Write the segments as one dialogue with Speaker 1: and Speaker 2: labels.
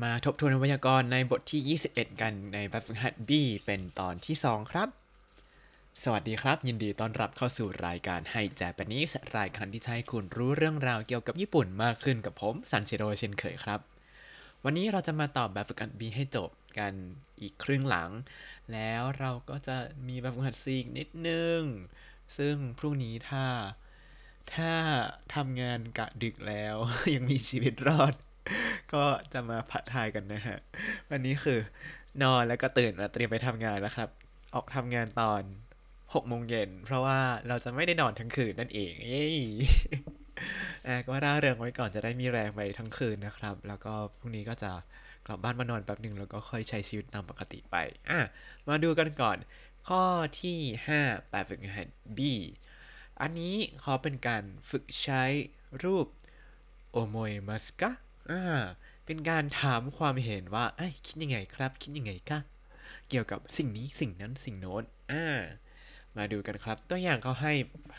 Speaker 1: มาทบทวนไวยากรณ์ในบทที่ 21 กันในแบบฝึกหัด B เป็นตอนที่ 2 ครับ สวัสดีครับ ยินดีต้อนรับเข้าสู่รายการไฮแจปนิสรายการที่จะให้คุณรู้เรื่องราวเกี่ยวกับญี่ปุ่นมากขึ้นกับผมซันเชโรเช่นเคยครับ วันนี้เราจะมาตอบแบบฝึกหัด B ให้จบกันอีกครึ่งหลัง แล้วเราก็จะมีแบบฝึกหัด C อีกนิดนึง ซึ่งพรุ่งนี้ถ้า ถ้าทำงานกะดึกแล้วยังมีชีวิตรอด ก็จะมาผัดทายกันนะฮะ วันนี้คือนอนแล้วก็ตื่นมาเตรียมไปทำงานแล้วครับ ออกทำงานตอน6โมงเย็นเพราะว่าเราจะไม่ได้นอนทั้งคืนนั่นเองเย้อะก็ร่าเริงไว้ก่อนจะได้มีแรงไปทั้งคืนนะครับ แล้วก็พรุ่งนี้ก็จะกลับบ้านมานอนแป๊บหนึ่งแล้วก็ค่อยใช้ชีวิตตามปกติไป อะ มาดูกันก่อน ข้อที่5แบบฝึกหัด B อันนี้เขาเป็นการฝึกใช้รูปโอโมยมัสกะ อ่าเป็นการถามความเห็นว่า เอ้ยคิดยังไงครับ คิดยังไงคะเกี่ยวกับสิ่งนี้สิ่งนั้นสิ่งโน้นอ่ามาดูกันครับ ตัวอย่างเขาให้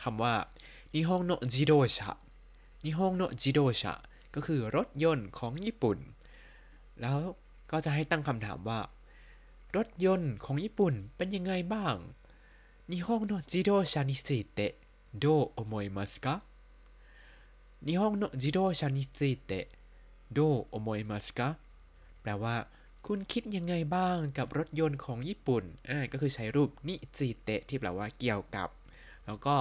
Speaker 1: คำว่านิฮงโนจิโดชะนิฮงโนจิโดชะก็คือรถยนต์ของญี่ปุ่น แล้วก็จะให้ตั้งคำถามว่า รถยนต์ของญี่ปุ่นเป็นยังไงบ้างนิฮงโนจิโดชะนิสิเตะโดโอโมยมัสกะนิฮงโนจิโดชะนิสิเตะ โดโอโมเอมัสกะแปลว่าคุณคิดยังไงบ้างกับรถยนต์ของญี่ปุ่น อ่า ก็คือใช้รูปนิจิเตะที่แปลว่าเกี่ยวกับ แล้วก็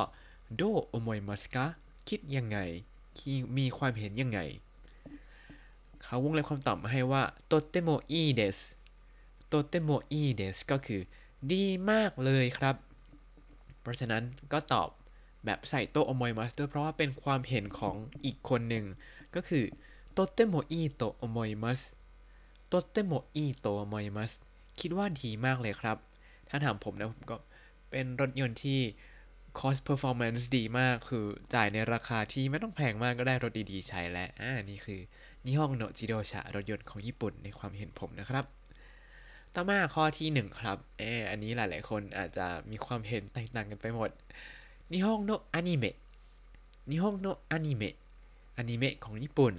Speaker 1: โดโอโมยมัสกะคิดยังไง มีความเห็นยังไง เขาวงเล็บคำตอบมาให้ว่าとてもいいです とてもいいです ก็คือ ดีมากเลยครับ เพราะฉะนั้นก็ตอบแบบใส่と思います ด้วยเพราะว่าเป็นความเห็นของอีกคนหนึ่ง ก็คือ とてもいいと思います とてもいいと思います คิดว่าดีมากเลยครับ ถ้าถามผมนะผมก็เป็นรถยนต์ที่ cost performance ดีมากคือจ่ายในราคาที่ไม่ต้องแพงมากก็ได้รถดีๆ ใช้แล้วอ่านี่คือนิฮงโนจิโดชะรถยนต์ของญี่ปุ่นในความเห็นผมนะครับต่อมาข้อที่หนึ่งครับเอออันนี้หลายๆ คนอาจจะมีความเห็นแตกต่างกันไปหมด日本のアニメ 日本のアニメ อนิเมะของญี่ปุ่น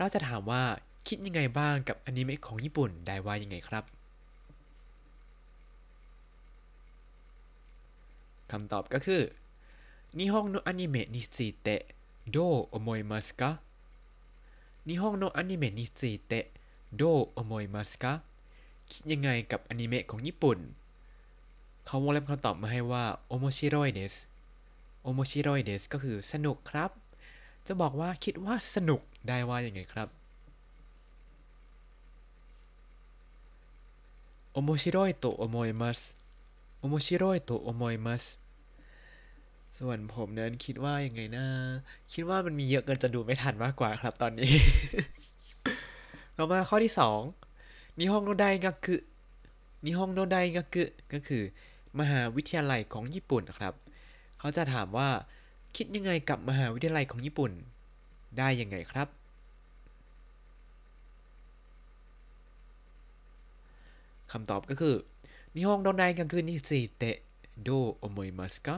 Speaker 1: เราจะถามว่าคิดยังไงบ้างกับอนิเมะของญี่ปุ่นได้ว่ายังไงครับคำตอบก็คือ日本のアニメについてどう思いますか 日本のアニメについてどう思いますか คิดยังไงกับอนิเมะของญี่ปุ่น เขาวงเล็บคำตอบมาให้ว่า面白いです 面白いです ก็คือสนุกครับ จะบอกว่าคิดว่าสนุก ได้ว่าอย่างไงครับโอโมชิโรยโตโอโมยมัสโอโมชิโรยโตโอโมยมัสส่วนผมนั้นคิดว่ายังไงนะคิดว่ามันมีเยอะเกินจะดูไม่ทันมากกว่าครับตอนนี้ต่อมาข้อที่สองนิฮงโนไดกักุนิฮงโนไดกักุก็คือ มหาวิทยาลัยของญี่ปุ่นครับ เขาจะถามว่าคิดยังไงกับมหาวิทยาลัยของญี่ปุ่น ได้ยังไงครับ คำตอบก็คือ日本の大学についてどう思いますか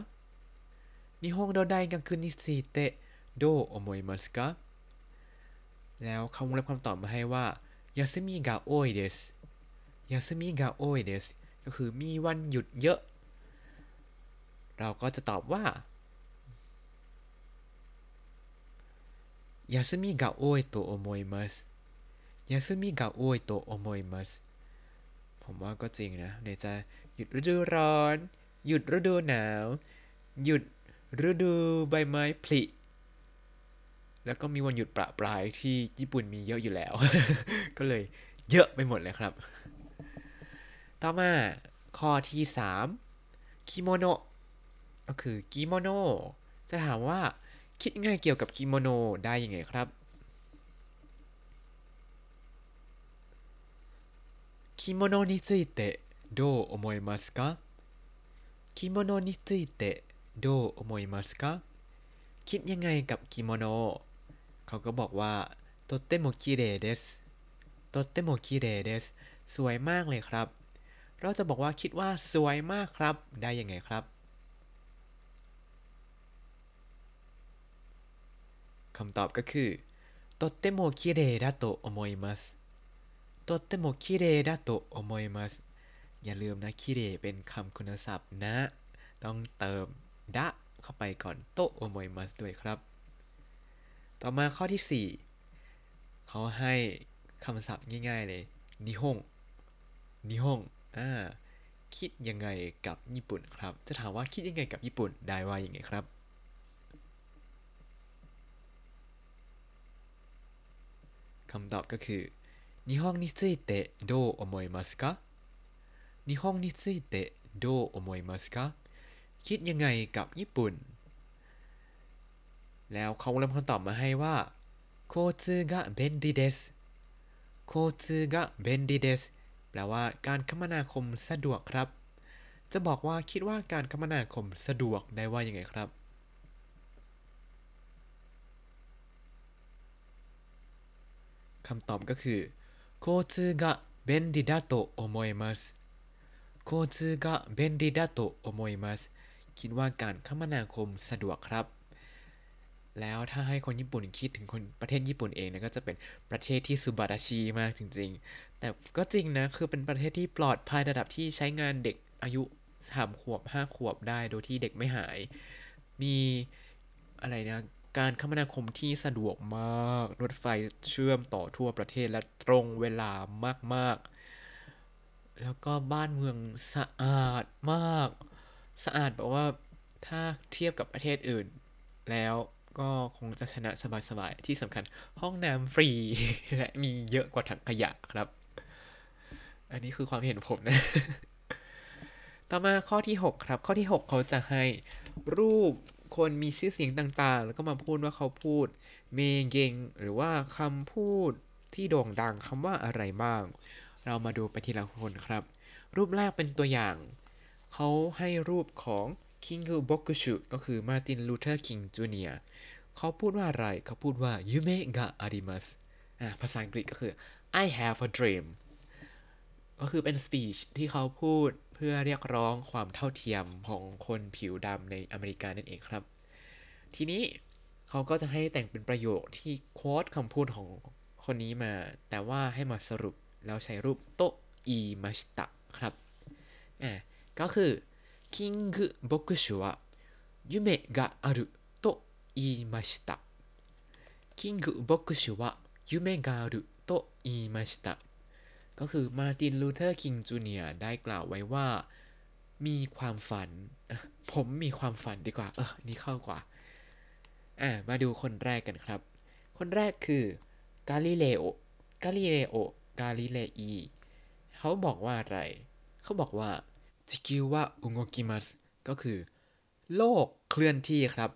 Speaker 1: 日本の大学についてどう思いますか แล้วเขาวงเล็บคำตอบมาให้ว่า休みが多いです 休みが多いです ก็คือมีวันหยุดเยอะ เราก็จะตอบว่า 休みが多いと思います休みが多いと思います ผมว่าก็จริงนะเดี๋ยวก็หยุดฤดูร้อน หยุดฤดูหนาว หยุดฤดูใบไม้ผลิ แล้วก็มีวันหยุดประปรายที่ญี่ปุ่นมีเยอะอยู่แล้ว ก็เลยเยอะไปหมดเลยครับ ต่อมาข้อที่3กิโมโนก็คือกิโมโนจะถามว่า คิดยังไงเกี่ยวกับกิโมโนะได้ยังไงครับกิโมโนะについてどう思いますかกิโมโนะについてどう思いますかคิดยังไงกับกิโมโนะเขาก็บอกว่าโตเตโมคิเรเดสโตเตโมคิเรเดสสวยมากเลยครับ เราจะบอกว่าคิดว่าสวยมากครับ ได้ยังไงครับ คำตอบก็คือとてもきれいだと思います とてもきれいだと อย่าลืมนะ きれい เป็นคำคุณศัพท์นะ ต้องเติมだ เข้าไปก่อน と思います ด้วยครับ ต่อมาข้อที่ 4 เขาให้คำศัพท์ง่ายๆเลยนิฮงนิฮงอ่าคิดยังไงกับญี่ปุ่นครับ จะถามว่าคิดยังไงกับญี่ปุ่นได้ว่ายังไงครับ คำตอบก็คือ日本についてどう思いますか日本についてどう思いますかคิดยังไงกับญี่ปุ่น แล้วเขาเริ่มคำตอบมาให้ว่า交通が便利です交通が便利ですแปลว่าการคมนาคมสะดวกครับ จะบอกว่าคิดว่าการคมนาคมสะดวกได้ว่ายังไงครับ ำตอบก็คือ交通が便利だと思います交通が便利だと思いますคิดว่าการคมนาคมสะดวกครับ แล้วถ้าให้คนญี่ปุ่นคิดถึงคนประเทศญี่ปุ่นเองนะก็จะเป็นประเทศที่สุบาราชิมากจริง ๆ แต่ก็จริงนะ คือเป็นประเทศที่ปลอดภัยระดับที่ใช้งานเด็กอายุสามขวบห้าขวบได้โดยที่เด็กไม่หาย มีอะไรนะ การคมนาคมที่สะดวกมาก รถไฟเชื่อมต่อทั่วประเทศและตรงเวลามากๆ แล้วก็บ้านเมืองสะอาดมาก สะอาดแบบว่าถ้าเทียบกับประเทศอื่น แล้วก็คงจะชนะสบายๆ ที่สำคัญห้องน้ำฟรี และมีเยอะกว่าถังขยะครับ อันนี้คือความเห็นผมนะ ต่อมาข้อที่ 6 ครับ ข้อที่ 6 เขาจะให้รูป คนมีชื่อเสียงต่างๆ แล้วก็มาพูดว่าเขาพูดเมเกงหรือว่าคำพูดที่โด่งดังคำว่าอะไรบ้าง เรามาดูไปทีละคนครับ รูปแรกเป็นตัวอย่าง เขาให้รูปของคิงกุบ o กุชุก็คือมาร์ตินลูเทอร์คิงจูเนียเขาพูดว่าอะไร เขาพูดว่า夢があります อ่าภาษาอังกฤษก็คือ I have a dream ก็คือเป็น speech ที่เขาพูด เพื่อเรียกร้องความเท่าเทียมของคนผิวดำในอเมริกานั่นเองครับ ทีนี้เขาก็จะให้แต่งเป็นประโยคที่ quote คำพูดของคนนี้มา แต่ว่าให้มาสรุปแล้วใช้รูปと言いました ครับอ่าก็คือキング牧師は夢があると言いました キング牧師は夢があると言いました ก็คือมาร์ตินลูเทอร์คิงจูเนียได้กล่าวไว้ว่ามีความฝัน ผมมีความฝันดีกว่า เออ นี่เข้ากว่า อ่า มาดูคนแรกกันครับ คนแรกคือกาลิเลโอกาลิเลโอกาลิเลอีเขาบอกว่าอะไร เขาบอกว่าจิคิวะอุงโกิมัสก็คือ โลกเคลื่อนที่ครับ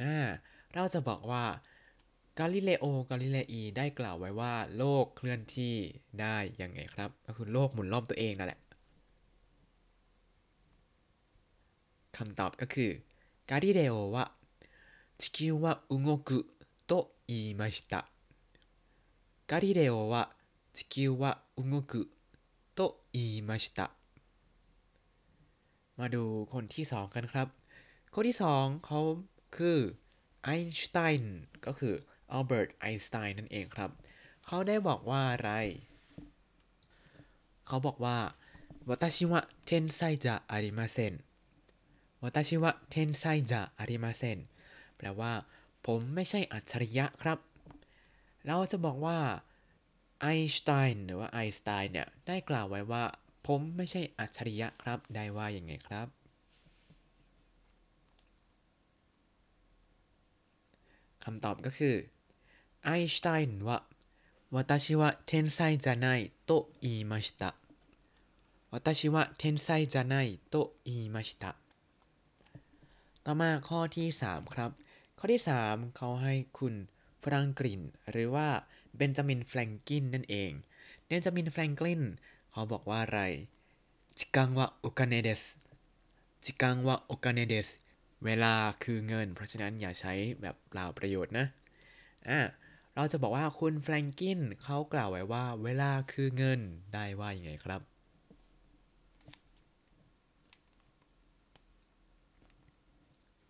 Speaker 1: อ่า เราจะบอกว่า กาลิเลโอกาลิเลอีได้กล่าวไว้ว่า โลกเคลื่อนที่ได้ยังไงครับ ก็คือโลกหมุนรอบตัวเองนั่นแหละ คำตอบก็คือกาลิเลโอวะ地球は動くと言いましたガリレオは地球は動くと言いましたมาดูคนที่สองกันครับ คนที่สองเขาคือไอน์สไตน์ก็คือ อัลเบิร์ตไอน์สไตน์นั่นเองครับ เขาได้บอกว่าอะไร เขาบอกว่าวัตชิวะเทนไซจะอาริมาเซนวัตชิวะเทนไซจะอาริมาเซนแปลว่า ผมไม่ใช่อัจฉริยะครับ เราจะบอกว่าไอน์สไตน์หรือว่าไอน์สไตน์เนี่ย ได้กล่าวไว้ว่า ผมไม่ใช่อัจฉริยะครับ ได้ว่าอย่างไงครับคำตอบก็คือ ไอน์สไตน์ว่า私は天才じゃないと言いました私は天才じゃないと言いましたต่อมาข้อที่ 3 ครับ ข้อที่ 3 เขาให้คุณฟรังกลิน หรือว่าเบนจามินแฟรงกินนั่นเอง เบนจามินแฟรงกลิน เขาบอกว่าอะไร時間はお金です時間はお金ですเวลาคือเงิน เพราะฉะนั้นอย่าใช้แบบเปล่าประโยชน์นะ อ่ะ เราจะบอกว่าคุณแฟรงกินเขากล่าวไว้ว่าเวลาคือเงินได้ว่าอย่างไงครับ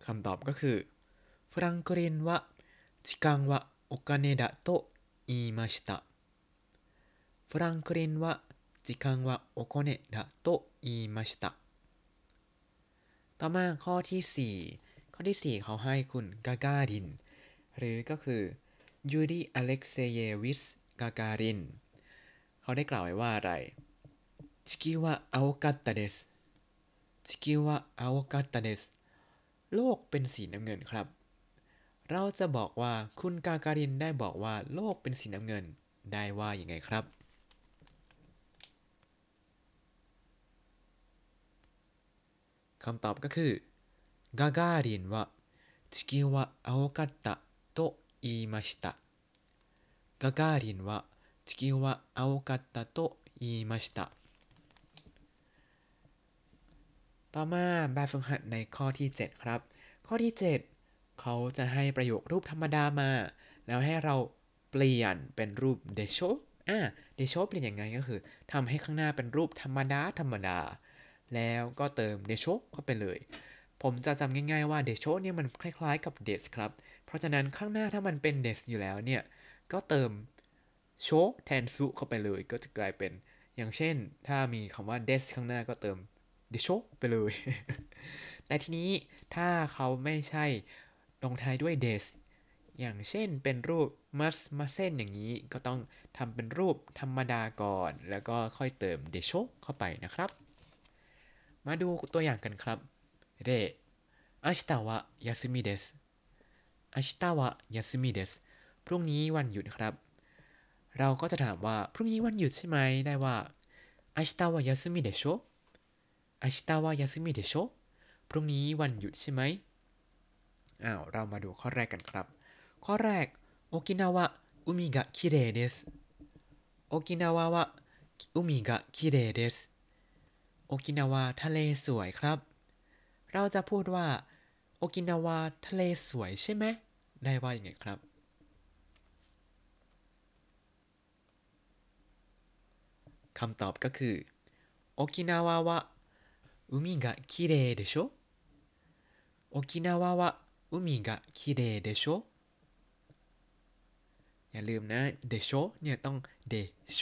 Speaker 1: คำตอบก็คือฟรังกลินว่ชิกังวะโอกาเนดะโตอีมาชิตะฟรังกลินว่าเกังวะโอโกเนดะโตอีมาชิตะต่อมาข้อที่ 4 ข้อที่ 4 เขาให้คุณกาการิน หรือก็คือ ยูริอเล็กเซเยวิชกาการิน เขาได้กล่าวไว้ว่าอะไร地球は青かったです地球は青かったですโลกเป็นสีน้ำเงินครับ เราจะบอกว่าคุณกาการินได้บอกว่าโลกเป็นสีน้ำเงินได้ว่าอย่างไงครับ คำตอบก็คือกาการินว่า地球は青かったと 言いましたกาการินว่า地球は青かったと言いましたต่อมาแบบฝึกหัดในข้อที่ 7 ครับ ข้อที่ 7 เขาจะให้ประโยครูปธรรมดามา แล้วให้เราเปลี่ยนเป็นรูปเดโชอ่าเดโชเปลี่ยนยังไงก็คือทำให้ข้างหน้าเป็นรูปธรรมดาธรรมดา แล้วก็เติมเดโชเข้าไปเลย ผมจะจำง่ายๆว่าเดโชเนี่ยมันคล้ายๆกับเดสครับ เพราะฉะนั้นข้างหน้าถ้ามันเป็นเดสอยู่แล้วเนี่ย ก็เติมโชแทนซุเข้าไปเลย ก็จะกลายเป็น อย่างเช่น ถ้ามีคำว่าเดสข้างหน้าก็เติมเดโชไปเลย แต่ทีนี้ถ้าเขาไม่ใช่ลงท้ายด้วย des อย่างเช่นเป็นรูป must มาเส้นอย่างนี้ก็ต้องทำเป็นรูปธรรมดาก่อน แล้วก็ค่อยเติม d e s h o เข้าไปนะครับ มาดูตัวอย่างกันครับเร明日は休みです อาชิตาวะยาสึมิเดสพรุ่งนี้วันหยุดครับ เราก็จะถามว่าพรุ่งนี้วันหยุดใช่ไหมได้ว่าอาชิตาวะยาสึมิเดโชอาชิตาวะยาสึมิดโชพรุ่งนี้วันหยุดใช่ไหมอ้าวเรามาดูข้อแรกกันครับ ข้อแรกโอกินาวะอุมิกะคิเรเดสโอกินาวะวะอุมิกะคิเรเดสโอกินาวะทะเลสวยครับ เราจะพูดว่า โอกินาวะทะเลสวยใช่ไหม ได้ว่าอย่างไงครับ คำตอบก็คือ โอกินาวะวะ海がきれいでしょ沖縄は海がきれいでしょอย่าลืมนะเดโชเนี่ยต้องเดโช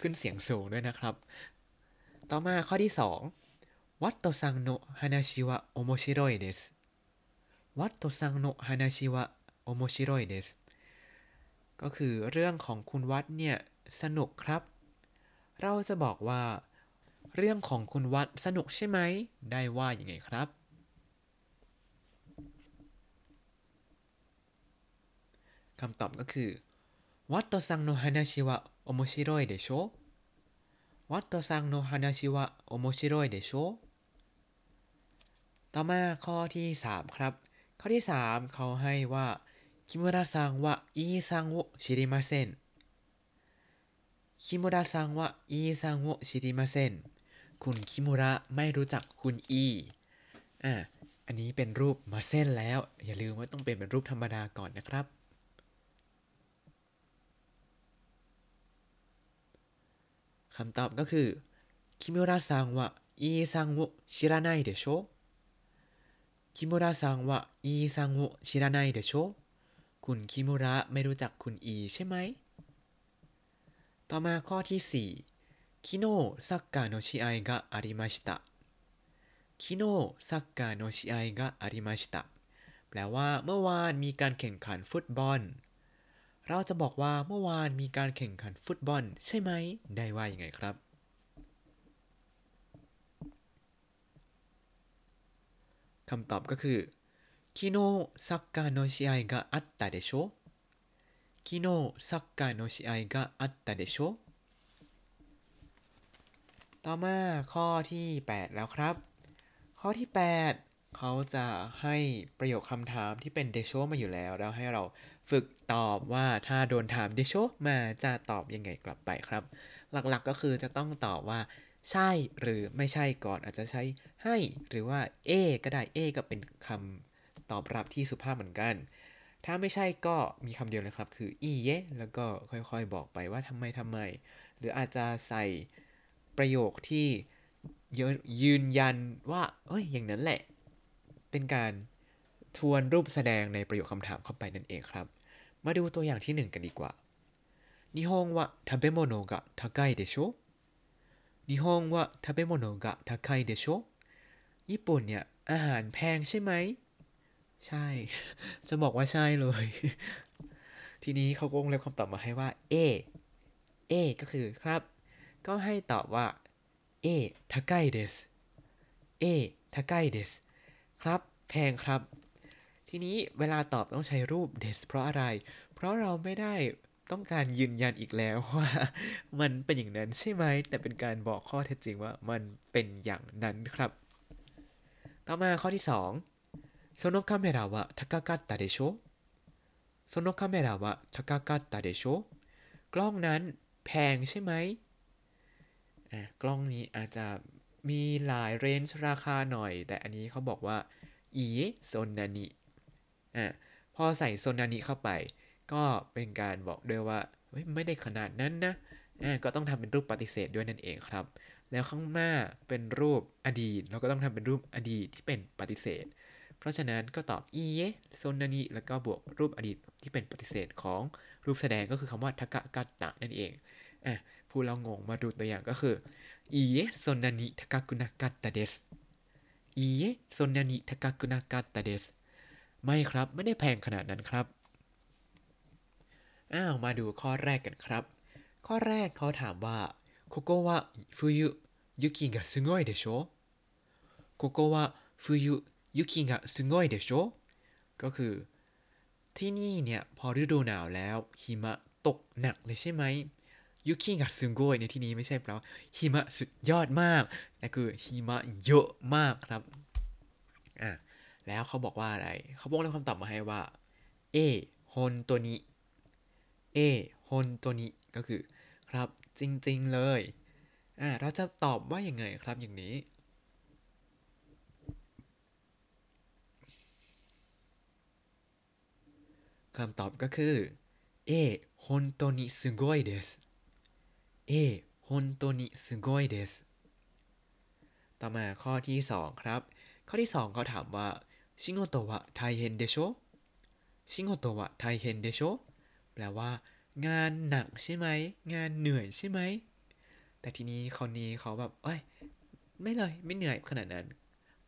Speaker 1: ขึ้นเสียงสูงด้วยนะครับ ต่อมาข้อที่2 ワットさんの話はおもしろいです ワットさんの話はおもしろいですก็คือเรื่องของคุณวัดเนี่ย สนุกครับ เราจะบอกว่า เรื่องของคุณวัดสนุกใช่ไหม ได้ว่าอย่างไงครับ คำตอบก็คือวัตโตซังโนฮานาชิวะโอโมชิโรยเดโชวัตโตซังโนฮานาชิวะโอโมชิโรยเดโช ต่อมาข้อที่ 3 ครับ ข้อที่ 3 เขาให้ว่าคิมุระซังวะอีซังโอชิริมาเซนคิมุระซังวะอีซังโอชิริมาเซนคุณคิมุระไม่รู้จักคุณอีอะอันนี้เป็นรูปมาเส้นแล้ว อย่าลืมว่าต้องเป็นเป็นรูปธรรมดาก่อนนะครับ คำตอบก็คือคิมุระซังวะイーさんを知らないでしょ 木村さんはイーさんを知らないでしょ คุณคิมุระไม่รู้จักคุณอีใช่ไหม ต่อมาข้อที่ 4 きのうサッカーの試合がありました きのうサッカーの試合がありました แปลว่าเมื่อวานมีการแข่งขันฟุตบอล เราจะบอกว่าเมื่อวานมีการแข่งขันฟุตบอล ใช่ไหม ได้ว่ายังไงครับ คำตอบก็คือきのうサッカーの試合があったでしょ きのうサッカーの試合があったでしょ ต่อมาข้อที่ 8 แล้วครับ ข้อที่ 8 เขาจะให้ประโยคคำถามที่เป็นでしょ มาอยู่แล้ว แล้วให้เราฝึกตอบว่าถ้าโดนถามเดโชมาจะตอบยังไงกลับไปครับ หลักๆกก็คือจะต้องตอบว่า ใช่หรือไม่ใช่ก่อนอาจจะใช้ให้หรือว่าเอก็ได้เอก็เป็นคำตอบรับที่สุภาพเหมือนกัน ถ้าไม่ใช่ก็มีคำเดียวเลยครับ คืออีเยแล้วก็ค่อยๆบอกไปว่าทำไมทำไม หรืออาจจะใส่ประโยคที่ยืนยันว่าเอ้ย อย่างนั้นแหละ เป็นการทวนรูปแสดงในประโยคคำถามเข้าไปนั่นเองครับ มาดูตัวอย่างที่ 1 กันดีกว่า 日本は食べ物が高いでしょ ญี่ปุ่นว่าทาเบโมโนกะทาไคเดโชญี่ปุ่นเนี่ย อาหารแพงใช่ไหม ใช่ จะบอกว่าใช่เลย ทีนี้เขาก็งเล็บคำตอบมาให้ว่า เอ เอ ก็คือครับ ก็ให้ตอบว่า ええ高いです ええ高いです ครับ แพงครับ ทีนี้เวลาตอบต้องใช้รูปです เพราะอะไร เพราะเราไม่ได้ ต้องการยืนยันอีกแล้วว่า มันเป็นอย่างนั้นใช่ไหม แต่เป็นการบอกข้อเท็จจริงว่ามันเป็นอย่างนั้นครับ ต่อมาข้อที่ 2 そのカメラは高かったでしょ そのカメラは高かったでしょกล้องนั้นแพงใช่ไหมกล้องนี้อาจจะมีหลายเรนจ์ราคาหน่อย แต่อันนี้เขาบอกว่าอีโซนานิอะพอใส่โซนานิเข้าไป ก็เป็นการบอกด้วยว่าไม่ได้ขนาดนั้นนะก็ต้องทำเป็นรูปปฏิเสธด้วยนั่นเองครับ แล้วข้างหน้าเป็นรูปอดีต เราก็ต้องทำเป็นรูปอดีตที่เป็นปฏิเสธ เพราะฉะนั้นก็ตอบอีเยโซนานิแล้วก็บวกรูปอดีตที่เป็นปฏิเสธของรูปแสดงก็คือคำว่าทกะกัตตะนั่นเองอะพูดแล้วงงมาดูตัวอย่างก็คืออีเยโซนานิทกะกุนากัตตะเดสอีเยโซนานิทกะกุนากัตตะเดสไม่ครับไม่ได้แพงขนาดนั้นครับ อ้าวมาดูข้อแรกกันครับ ข้อแรกเขาถามว่าここは冬雪がすごいでしょここは冬雪がすごいでしょก็คือ ที่นี่เนี่ย พอฤดูหนาวแล้ว หิมะตกหนักเลยใช่ไหมยุกิกะซึงโกยในที่นี้ไม่ใช่แปลว่าหิมะสุดยอดมาก แต่คือหิมะเยอะมากครับอ่ะแล้วเขาบอกว่าอะไร เขาบอกในคำตอบมาให้ว่า เอฮอนตัวนี้ เอฮอนโตนิก็คือ ครับจริงๆเลยอ่าเราจะตอบว่าอย่างไงครับอย่างนี้ คำตอบก็คือええ本当にすごいです ええ本当にすごいです ต่อมาข้อที่ 2 ครับ ข้อที่ 2 เขาถามว่า仕事は大変でしょ 仕事は大変でしょ แปลว่า งานหนักใช่ไหม งานเหนื่อยใช่ไหม แต่ทีนี้คนนี้เขาแบบเอ้ย ไม่เลย ไม่เหนื่อยขนาดนั้น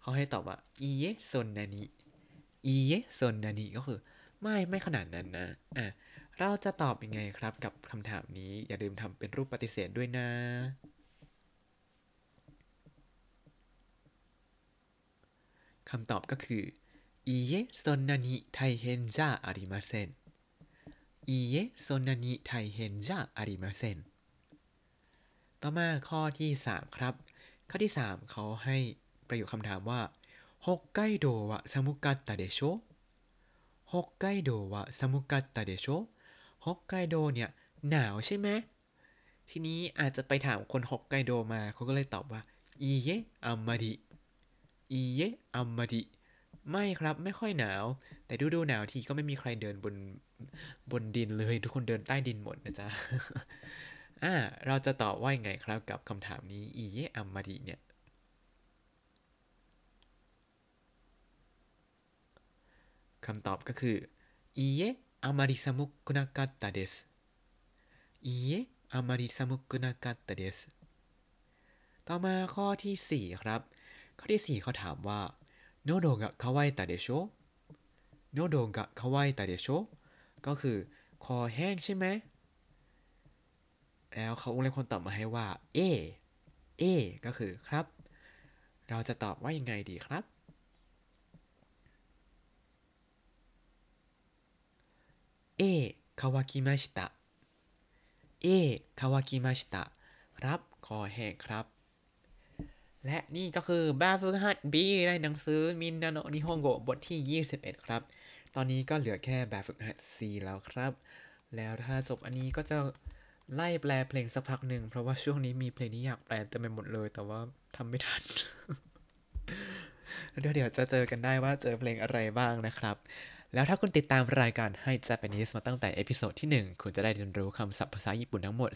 Speaker 1: เขาให้ตอบว่าอีเยซนนานิอีเยซนนานิก็คือ ไม่ไม่ขนาดนั้นนะ อะ เราจะตอบยังไงครับกับคำถามนี้ อย่าลืมทำเป็นรูปปฏิเสธด้วยนะคำตอบก็คือいいえそんなに大変じゃありません いいえそんなに大変じゃありません ต่อมาข้อที่ 3 ครับ ข้อที่ 3 เขาให้ประโยคคำถามว่า北海道は寒かったでしょ 北海道は寒かったでしょ ฮอกไกโดเนี่ยหนาวใช่ไหมทีนี้อาจจะไปถามคนฮอกไกโดมาเขาก็เลยตอบว่าอีเยอัมมาดิอีเยอัมมาดิ ไม่ครับไม่ค่อยหนาว แต่ดูดูหนาวทีก็ไม่มีใครเดินบนบนดินเลย ทุกคนเดินใต้ดินหมดนะจ๊ะอ่าเราจะตอบว่ายังไงครับกับคำถามนี้อีเยอัมมาดีเนี่ยคำตอบก็คืออีเยอามาริซามุกุนากัตตาเดสอีเยอามาริซามุกุนากัตตาเดสต่อมาข้อที่ 4 ครับ ข้อที่ 4 เขาถามว่า โนโดกะคาวายตาเดโชโนโดกะคาวายตาเดโชก็คือคอแห้งใช่ไหม แล้วเขาวงเล็บคำตอบมาให้ว่า เอ เอ ก็คือครับ เราจะตอบว่ายังไงดีครับ เอคาวากิมาชิตะ เอคาวากิมาชิตะ ครับ คอแห้งครับ และนี่ก็คือแบบฝึกหัด B ในหนังสือมินนาโนนิฮงโกบทที่ 21 ครับ ตอนนี้ก็เหลือแค่แบบฝึกหัด C แล้วครับ แล้วถ้าจบอันนี้ก็จะไล่แปลเพลงสักพักหนึ่ง เพราะว่าช่วงนี้มีเพลงที่อยากแปลเต็มไปหมดเลย แต่ว่าทำไม่ทัน เดี๋ยวเดี๋ยวจะเจอกันได้ว่าเจอเพลงอะไรบ้างนะครับ แล้วถ้าคุณติดตามรายการให้ Japanese มาตั้งแต่ episode ที่ 1 คุณจะได้เรียนรู้คำศัพท์ภาษาญี่ปุ่นทั้งหมด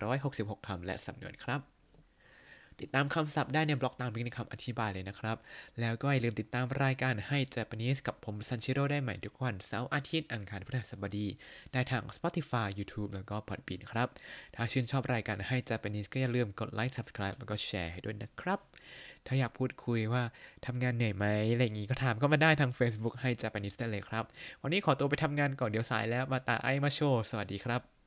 Speaker 1: 4,466 คำและสำนวนครับ ติดตามคำศัพท์ได้ในบล็อกตามลิงก์ในคำอธิบายเลยนะครับ แล้วก็อย่าลืมติดตามรายการให้ Japanese กับผมซันชิโร่ได้ใหม่ทุกวันเสาร์อาทิตย์อังคารพฤหัสบดี ได้ทาง Spotify YouTube แล้วก็ Podbean ครับ ถ้าชื่นชอบรายการให้ Japanese ก็อย่าลืมกด like Subscribe แล้วก็แชร์ให้ด้วยนะครับ ถ้าอยากพูดคุยว่าทำงานเหนื่อยไหมอะไรอย่างงี้ก็ถามเข้ามาได้ทาง Facebook ให้ Japanese ได้เลยครับ วันนี้ขอตัวไปทำงานก่อนเดี๋ยวสายแล้วมาตาไอมาโชสวัสดีครับ